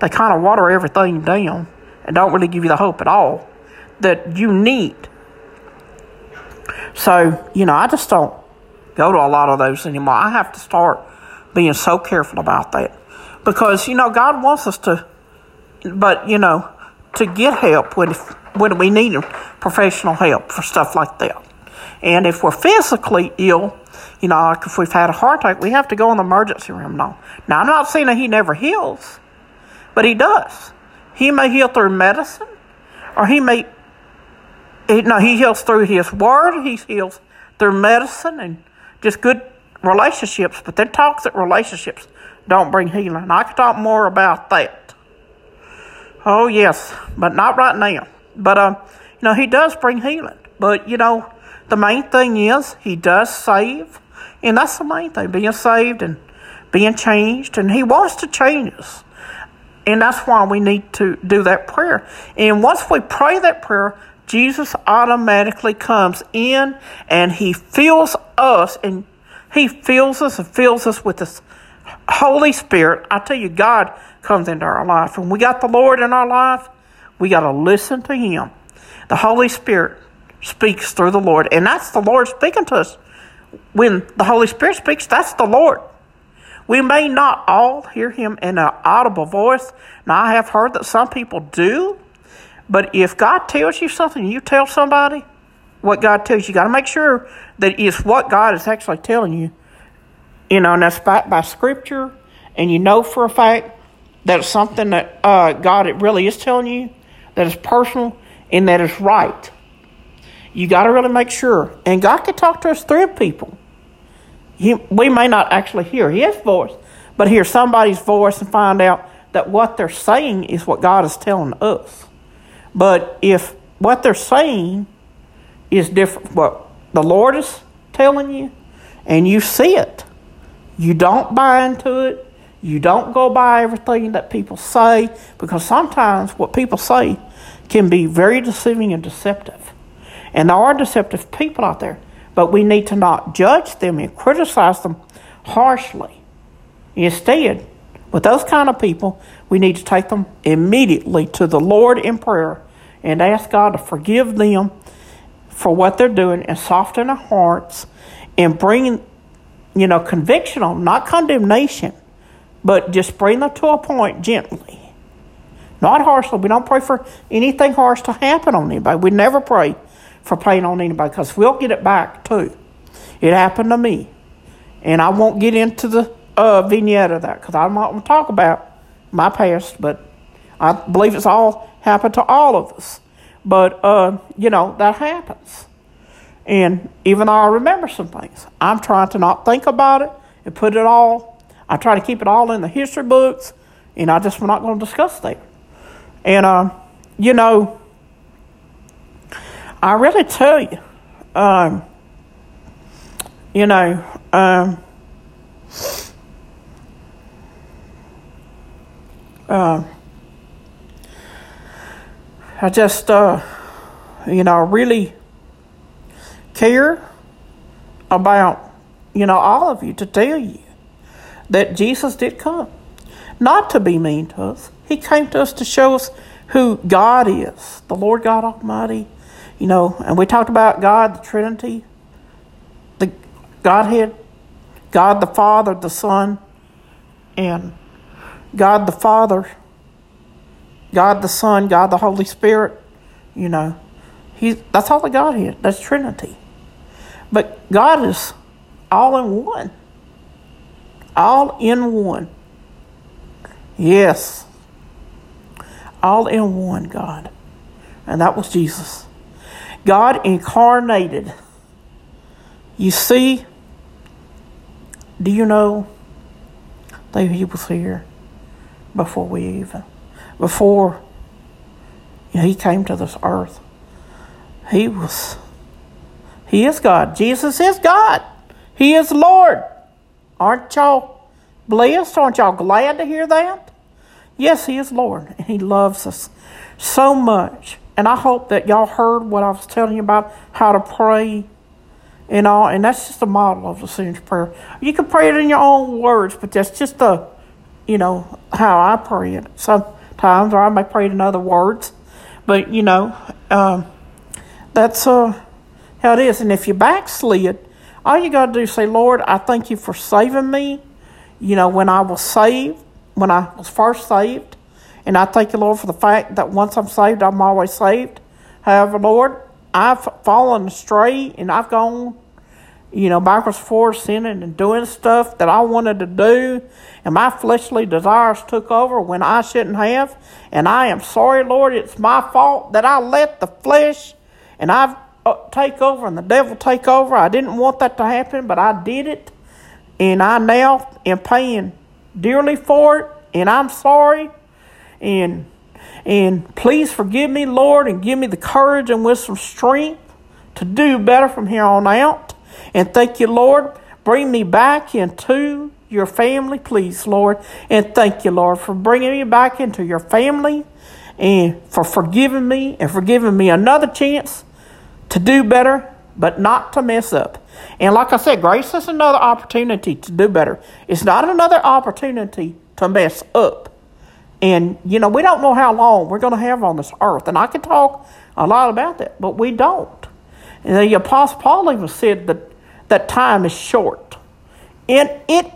Speaker 1: they kind of water everything down and don't really give you the hope at all that you need. So, you know, I just don't go to a lot of those anymore. I have to start being so careful about that because you know God wants us to, but you know, to get help when when we need professional help for stuff like that. And if we're physically ill, you know, like if we've had a heart attack, we have to go in the emergency room now. Now, I'm not saying that He never heals, but He does. He may heal through medicine, or He may, no, He heals through His Word, He heals through medicine and just good relationships, but then toxic relationships don't bring healing. I could talk more about that. Oh, yes, but not right now. But, um, you know, he does bring healing. But, you know, the main thing is he does save. And that's the main thing being saved and being changed. And he wants to change us. And that's why we need to do that prayer. And once we pray that prayer, Jesus automatically comes in and he fills us and he fills us and fills us with this Holy Spirit, I tell you, God comes into our life. When we got the Lord in our life, we got to listen to Him. The Holy Spirit speaks through the Lord, and that's the Lord speaking to us. When the Holy Spirit speaks, that's the Lord. We may not all hear Him in an audible voice. Now, I have heard that some people do, but if God tells you something, you tell somebody what God tells you. You got to make sure that it's what God is actually telling you you know, and that's backed by scripture, and you know for a fact that it's something that uh, God it really is telling you, that is personal, and that is right. You got to really make sure. And God can talk to us through people. He, we may not actually hear His voice, but hear somebody's voice and find out that what they're saying is what God is telling us. But if what they're saying is different, what the Lord is telling you, and you see it, you don't buy into it. You don't go by everything that people say because sometimes what people say can be very deceiving and deceptive. And there are deceptive people out there, but we need to not judge them and criticize them harshly. Instead, with those kind of people, we need to take them immediately to the Lord in prayer and ask God to forgive them for what they're doing and soften their hearts and bring you know, conviction on, not condemnation, but just bring them to a point gently. Not harshly. We don't pray for anything harsh to happen on anybody. We never pray for pain on anybody because we'll get it back too. It happened to me. And I won't get into the uh, vignette of that because I'm not going to talk about my past, but I believe it's all happened to all of us. But, uh, you know, that happens. And even though I remember some things, I'm trying to not think about it and put it all, I try to keep it all in the history books, and I just, we're not going to discuss that. And, uh, you know, I really tell you, um, you know, um, uh, I just, uh, you know, really care about, you know, all of you to tell you that Jesus did come. Not to be mean to us. He came to us to show us who God is, the Lord God Almighty. You know, and we talked about God, the Trinity, the Godhead, God the Father, the Son, and God the Father, God the Son, God the Holy Spirit. You know, He's that's all the Godhead. That's Trinity. But God is all in one. All in one. Yes. All in one God. And that was Jesus. God incarnated. You see, do you know that He was here before we even, before He came to this earth? He was he is God. Jesus is God. He is Lord. Aren't y'all blessed? Aren't y'all glad to hear that? Yes, He is Lord, and He loves us so much. And I hope that y'all heard what I was telling you about how to pray and all. And that's just a model of the sinner's prayer. You can pray it in your own words, but that's just the, you know, how I pray it. Sometimes, or I may pray it in other words. But, you know, um, that's uh, how it is. And if you backslid, all you got to do is say, Lord, I thank you for saving me. You know, when I was saved, when I was first saved, and I thank you, Lord, for the fact that once I'm saved, I'm always saved. However, Lord, I've fallen astray and I've gone, you know, backwards forwards, sinning and doing stuff that I wanted to do, and my fleshly desires took over when I shouldn't have. And I am sorry, Lord, it's my fault that I let the flesh and I've uh, take over and the devil take over. I didn't want that to happen, but I did it. And I now am paying dearly for it. And I'm sorry. And and please forgive me, Lord, and give me the courage and wisdom strength to do better from here on out. And thank you, Lord. Bring me back into your family, please, Lord. And thank you, Lord, for bringing me back into your family and for forgiving me and for giving me another chance to do better, but not to mess up. And like I said, grace is another opportunity to do better. It's not another opportunity to mess up. And, you know, we don't know how long we're going to have on this earth. And I could talk a lot about that, but we don't. And the Apostle Paul even said that, that time is short. And it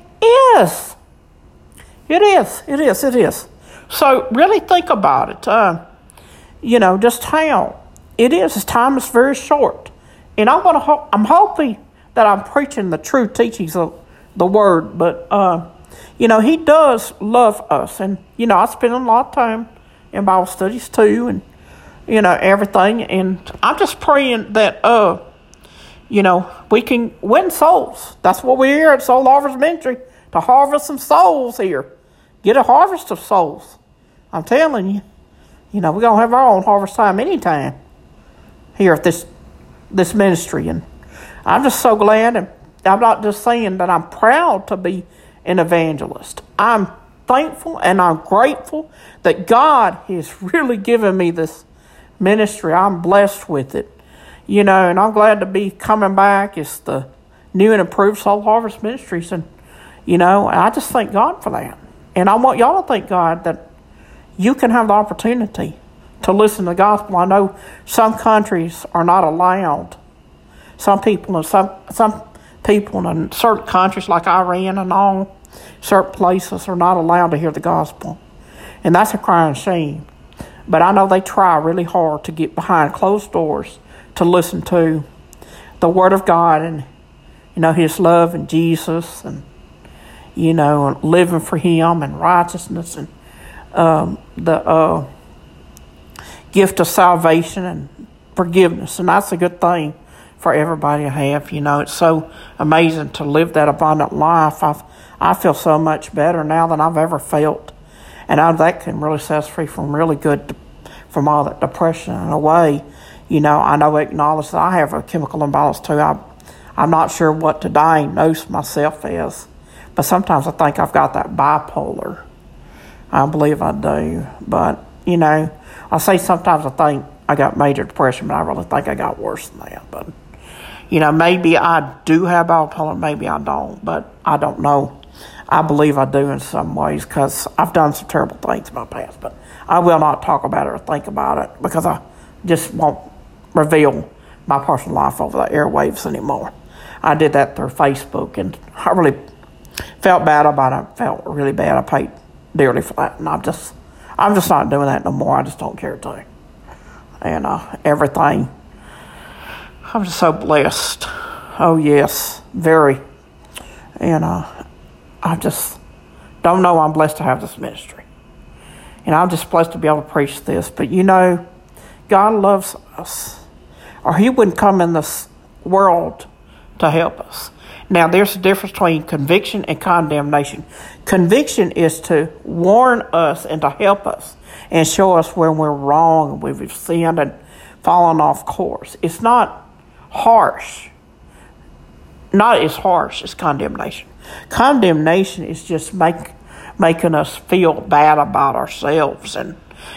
Speaker 1: is. It is. It is. It is. So really think about it. Uh, you know, just how it is. His time is very short. And I'm gonna. Ho- I'm hoping that I'm preaching the true teachings of the word. But uh, you know, he does love us, and you know, I spend a lot of time in Bible studies too, and you know everything. And I'm just praying that uh, you know, we can win souls. That's what we're here at Soul Harvest Ministry to harvest some souls here. Get a harvest of souls. I'm telling you, you know, we're gonna have our own harvest time anytime here at this this ministry, and I'm just so glad. And I'm not just saying that I'm proud to be an evangelist. I'm thankful and I'm grateful that God has really given me this ministry. I'm blessed with it, you know, and I'm glad to be coming back. It's the new and improved Soul Harvest Ministries, and you know, I just thank God for that. And I want y'all to thank God that you can have the opportunity to listen to the gospel. I know some countries are not allowed. Some people some some people in certain countries like Iran and all, certain places are not allowed to hear the gospel. And that's a crying shame. But I know they try really hard to get behind closed doors to listen to the Word of God and you know His love and Jesus and you know, living for Him and righteousness and um, the uh, gift of salvation and forgiveness. And that's a good thing for everybody to have. You know, it's so amazing to live that abundant life. i I feel so much better now than I've ever felt. And I, that can really set us free from really good, from all that depression in a way. You know, I know acknowledge that I have a chemical imbalance too. I, I'm not sure what to diagnose myself as, but sometimes I think I've got that bipolar. I believe I do. But, you know, I say sometimes I think I got major depression, but I really think I got worse than that. But, you know, maybe I do have bipolar, maybe I don't, but I don't know. I believe I do in some ways because I've done some terrible things in my past, but I will not talk about it or think about it because I just won't reveal my personal life over the airwaves anymore. I did that through Facebook, and I really felt bad about it. I felt really bad. I paid dearly for that, and I'm just, I'm just not doing that no more. I just don't care to, and uh, everything. I'm just so blessed. Oh yes, very, and uh, I just don't know. I'm blessed to have this ministry, and I'm just blessed to be able to preach this. But you know, God loves us, or He wouldn't come in this world to help us. Now, there's a difference between conviction and condemnation. Conviction is to warn us and to help us and show us when we're wrong, when we've sinned and fallen off course. It's not harsh, not as harsh as condemnation. Condemnation is just make, making us feel bad about ourselves and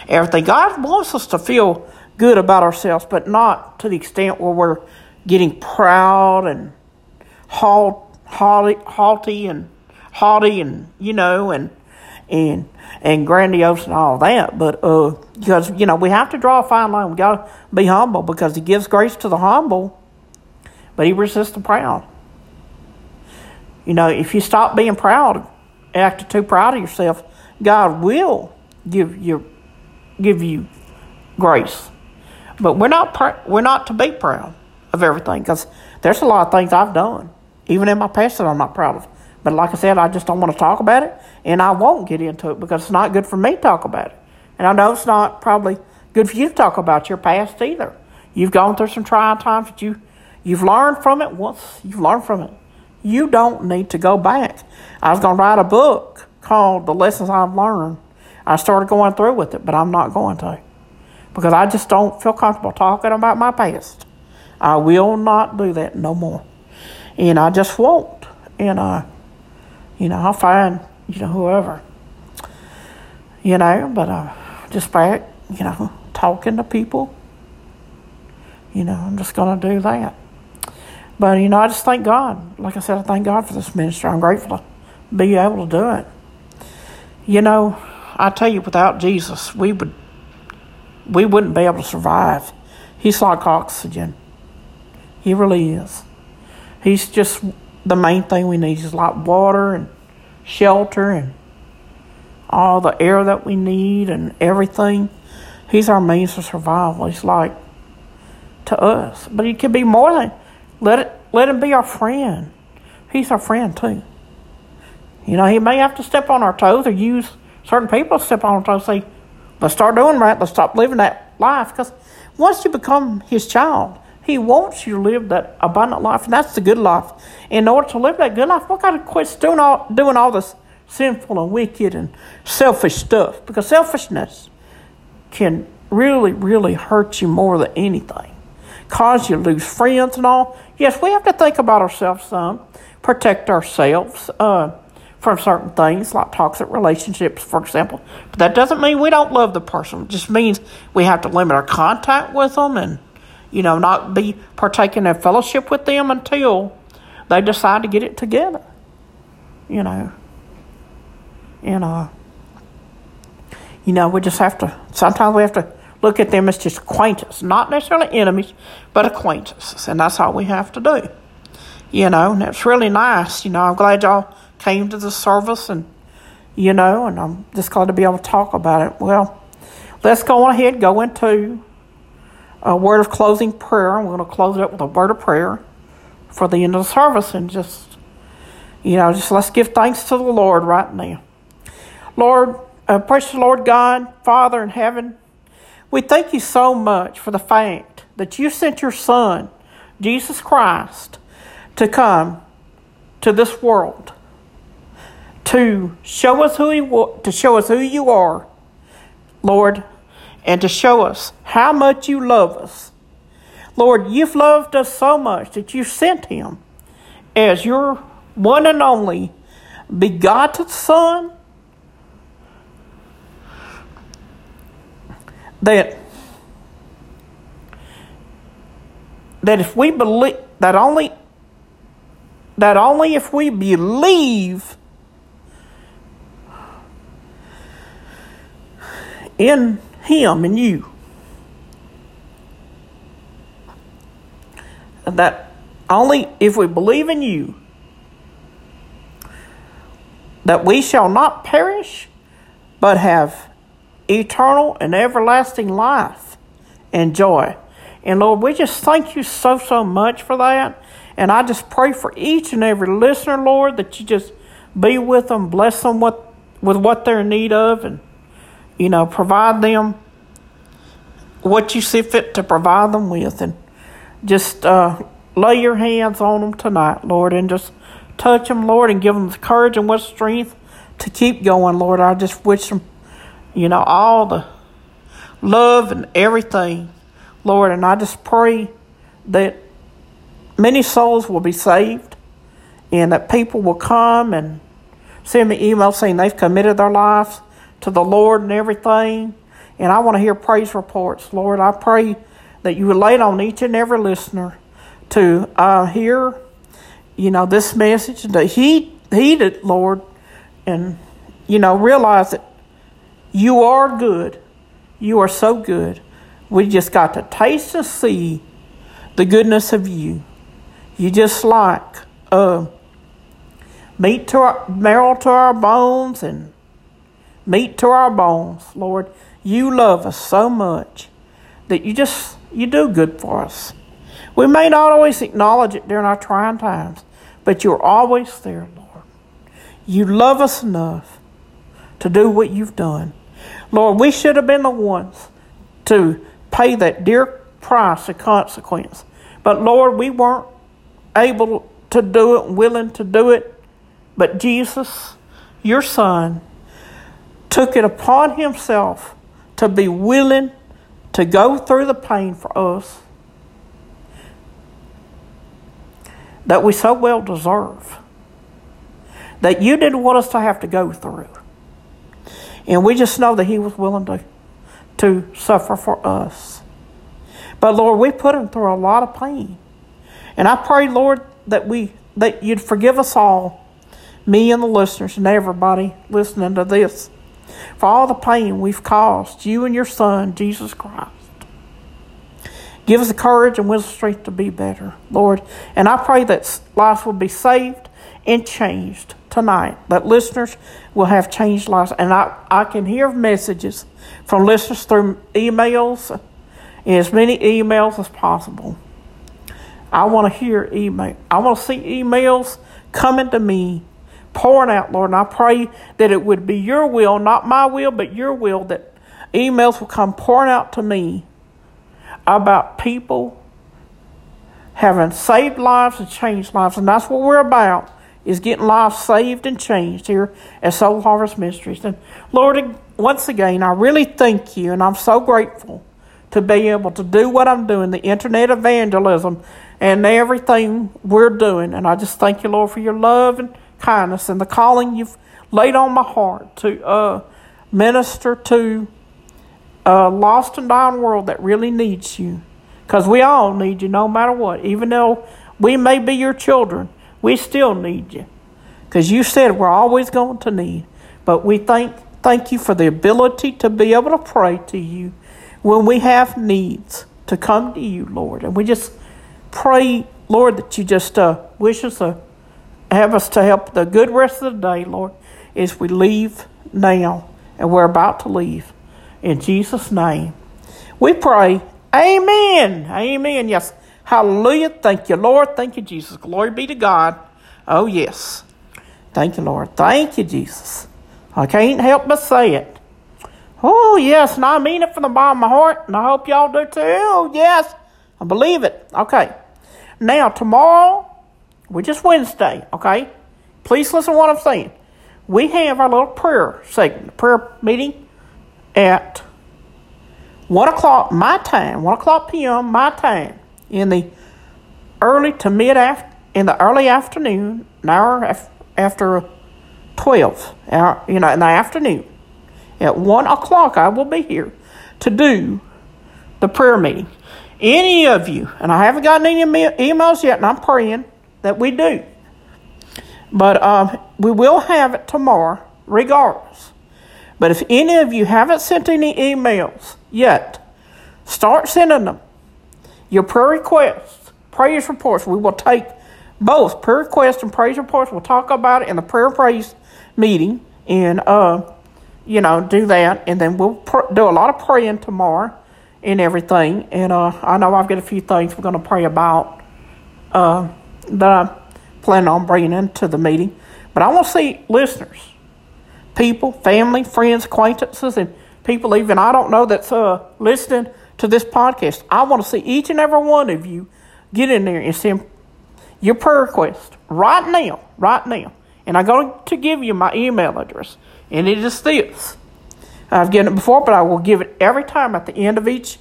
Speaker 1: everything. God wants us to feel good about ourselves, but not to the extent where we're getting proud and haughty, haughty and haughty and you know and and and grandiose and all that. But uh, because you know we have to draw a fine line. We got to be humble because He gives grace to the humble, but He resists the proud. You know, if you stop being proud, acting too proud of yourself, God will give you give you grace. But we're not pr- we're not to be proud of everything because there's a lot of things I've done, even in my past, that I'm not proud of. But like I said, I just don't want to talk about it, and I won't get into it because it's not good for me to talk about it. And I know it's not probably good for you to talk about your past either. You've gone through some trying times, but you you've learned from it. Once you've learned from it, you don't need to go back. I was going to write a book called "The Lessons I've Learned." I started going through with it, but I'm not going to because I just don't feel comfortable talking about my past. I will not do that no more. And I just won't. And, uh, you know, I'll find, you know, whoever, you know, but uh, just back, you know, talking to people, you know, I'm just going to do that. But, you know, I just thank God. Like I said, I thank God for this ministry. I'm grateful to be able to do it. You know, I tell you, without Jesus, we would we wouldn't be able to survive. He's like oxygen. He really is. He's just the main thing we need. He's like water and shelter and all the air that we need and everything. He's our means of survival. He's like to us. But he could be more than let it let him be our friend. He's our friend too. You know, he may have to step on our toes or use certain people to step on our toes say, let's start doing right, let's stop living that life. Because once you become his child, he wants you to live that abundant life, and that's the good life. In order to live that good life, we got to quit doing all, doing all this sinful and wicked and selfish stuff because selfishness can really, really hurt you more than anything. Cause you lose friends and all. Yes, we have to think about ourselves some, protect ourselves uh, from certain things like toxic relationships, for example. But that doesn't mean we don't love the person. It just means we have to limit our contact with them and you know, not be partaking in fellowship with them until they decide to get it together. You know. And uh you know, we just have to sometimes we have to look at them as just acquaintances, not necessarily enemies, but acquaintances. And that's all we have to do. You know, and it's really nice. You know, I'm glad y'all came to the service and you know, and I'm just glad to be able to talk about it. Well, let's go on ahead, go into a word of closing prayer. I'm going to close it up with a word of prayer for the end of the service and just You know, just let's give thanks to the Lord right now. Lord, uh, precious Lord God, Father in heaven, we thank you so much for the fact that you sent your Son, Jesus Christ, to come to this world to show us who he to show us who you are, Lord, and to show us how much you love us. Lord, you've loved us so much that you sent him as your one and only begotten Son that that if we believe that only that only if we believe in him and you that only if we believe in you that we shall not perish but have eternal and everlasting life and joy. And Lord, we just thank you so, so much for that. And I just pray for each and every listener, Lord, that you just be with them, bless them with, with what they're in need of, and, you know, provide them what you see fit to provide them with. And just uh, lay your hands on them tonight, Lord, and just touch them, Lord, and give them the courage and what strength to keep going, Lord. I just wish them you know, all the love and everything, Lord. And I just pray that many souls will be saved and that people will come and send me emails saying they've committed their lives to the Lord and everything. And I want to hear praise reports, Lord. I pray that you would lay it on each and every listener to uh, hear, you know, this message, and to heed, heed it, Lord, and, you know, realize that you are good. You are so good. We just got to taste and see the goodness of you. You just like uh, meat to our marrow to our bones and meat to our bones, Lord. You love us so much that you just you do good for us. We may not always acknowledge it during our trying times, but you're always there, Lord. You love us enough to do what you've done. Lord, we should have been the ones to pay that dear price of consequence. But Lord, we weren't able to do it, willing to do it. But Jesus, your Son, took it upon Himself to be willing to go through the pain for us that we so well deserve. That you didn't want us to have to go through. And we just know that He was willing to, to suffer for us. But Lord, we put Him through a lot of pain. And I pray, Lord, that we that you'd forgive us all, me and the listeners and everybody listening to this, for all the pain we've caused you and your Son, Jesus Christ. Give us the courage and wisdom strength to be better, Lord. And I pray that lives will be saved and changed tonight that listeners will have changed lives. And I, I can hear messages from listeners through emails, as many emails as possible. I want to hear email. I want to see emails coming to me, pouring out, Lord. And I pray that it would be your will, not my will, but your will, that emails will come pouring out to me about people having saved lives and changed lives. And that's what we're about is getting lives saved and changed here at Soul Harvest Ministries. And Lord, once again, I really thank you, and I'm so grateful to be able to do what I'm doing, the internet evangelism, and everything we're doing. And I just thank you, Lord, for your love and kindness and the calling you've laid on my heart to uh, minister to a lost and dying world that really needs you. Because we all need you no matter what. Even though we may be your children, we still need you because you said we're always going to need. But we thank, thank you for the ability to be able to pray to you when we have needs to come to you, Lord. And we just pray, Lord, that you just uh, wish us to have us to help the good rest of the day, Lord, as we leave now and we're about to leave. In Jesus' name, we pray. Amen. Amen. Yes. Hallelujah. Thank you, Lord. Thank you, Jesus. Glory be to God. Oh, yes. Thank you, Lord. Thank you, Jesus. I can't help but say it. Oh, yes, and I mean it from the bottom of my heart, and I hope y'all do too. Oh, yes, I believe it. Okay. Now, tomorrow, which is Wednesday, okay? Please listen to what I'm saying. We have our little prayer segment, prayer meeting at 1 o'clock my time, 1 o'clock p.m. my time, in the early to mid after, in the early afternoon, an hour after 12, you know, in the afternoon. At 1 o'clock, I will be here to do the prayer meeting. Any of you, and I haven't gotten any emails yet, and I'm praying that we do. But um, we will have it tomorrow, regardless. But if any of you haven't sent any emails yet, start sending them. Your prayer requests, praise reports, we will take both prayer requests and praise reports. We'll talk about it in the prayer praise meeting and, uh, you know, do that. And then we'll pr- do a lot of praying tomorrow and everything. And uh, I know I've got a few things we're going to pray about uh, that I'm planning on bringing into the meeting. But I want to see listeners, people, family, friends, acquaintances, and people even I don't know that's uh, listening to this podcast. I want to see each and every one of you get in there and send your prayer request right now, right now. And I'm going to give you my email address. And it is this I've given it before, but I will give it every time at the end of each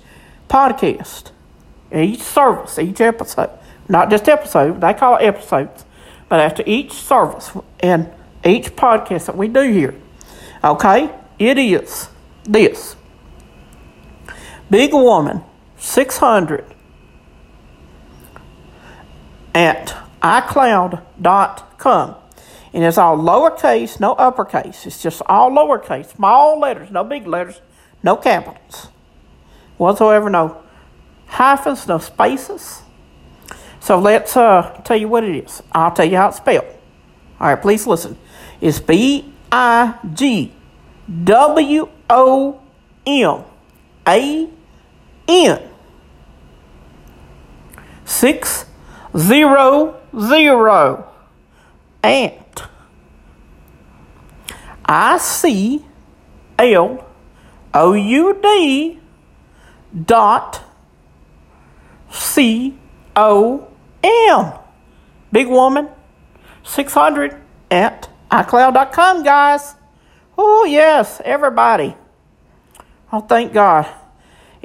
Speaker 1: podcast, each service, each episode. Not just episode, they call it episodes, but after each service and each podcast that we do here. Okay? It is this Big Woman 600 at iCloud.com. And it's all lowercase, no uppercase. It's just all lowercase, small letters, no big letters, no capitals whatsoever, no hyphens, no spaces. So let's uh, tell you what it is. I'll tell you how it's spelled. All right, please listen. It's B I G W O M A N six zero zero and I C L O U D dot C O M. Big woman, 600 at iCloud.com, guys. Oh, yes, everybody. Oh, thank God.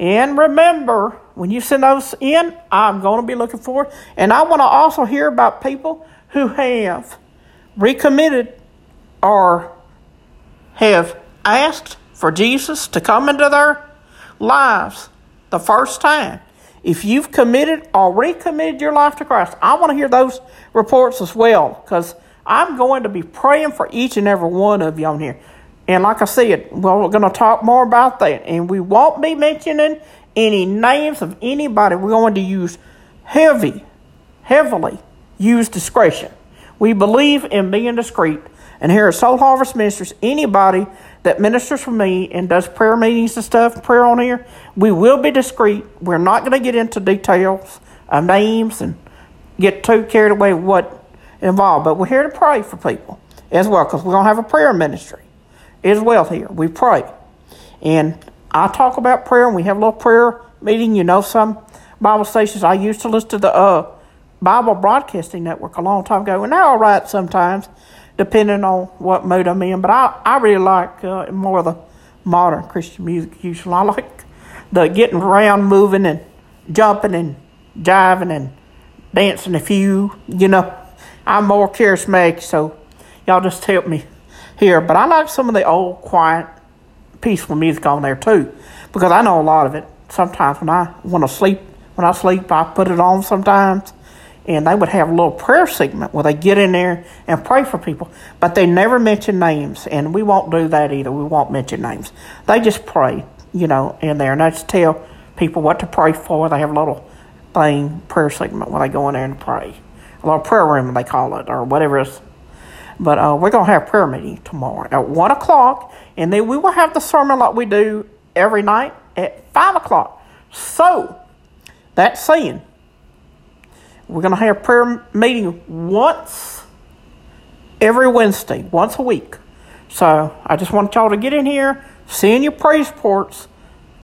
Speaker 1: And remember, when you send those in, I'm going to be looking for it. And I want to also hear about people who have recommitted or have asked for Jesus to come into their lives the first time. If you've committed or recommitted your life to Christ, I want to hear those reports as well because I'm going to be praying for each and every one of you on here. And like I said, well, we're going to talk more about that. And we won't be mentioning any names of anybody. We're going to use heavy, heavily use discretion. We believe in being discreet. And here at Soul Harvest Ministries, anybody that ministers for me and does prayer meetings and stuff, prayer on here, we will be discreet. We're not going to get into details of names and get too carried away with what involved. But we're here to pray for people as well because we're going to have a prayer ministry as well here. We pray. And I talk about prayer and we have a little prayer meeting. You know, some Bible stations I used to listen to the uh, Bible Broadcasting Network a long time ago, and they're all right sometimes depending on what mood I'm in. But I, I really like uh, more of the modern Christian music usually. I like the getting around, moving, and jumping and jiving and dancing a few. You know, I'm more charismatic, so y'all just help me here. But I like some of the old, quiet, peaceful music on there too, because I know a lot of it. Sometimes when I want to sleep, when I sleep, I put it on sometimes and they would have a little prayer segment where they get in there and pray for people, but they never mention names, and we won't do that either. We won't mention names. They just pray, you know, in there, and they just tell people what to pray for. They have a little thing, prayer segment where they go in there and pray. A little prayer room, they call it, or whatever it is. But uh, we're going to have prayer meeting tomorrow at 1 o'clock, and then we will have the sermon like we do every night at 5 o'clock. So, that's saying we're going to have prayer meeting once every Wednesday, once a week. So I just want y'all to get in here, send your praise reports,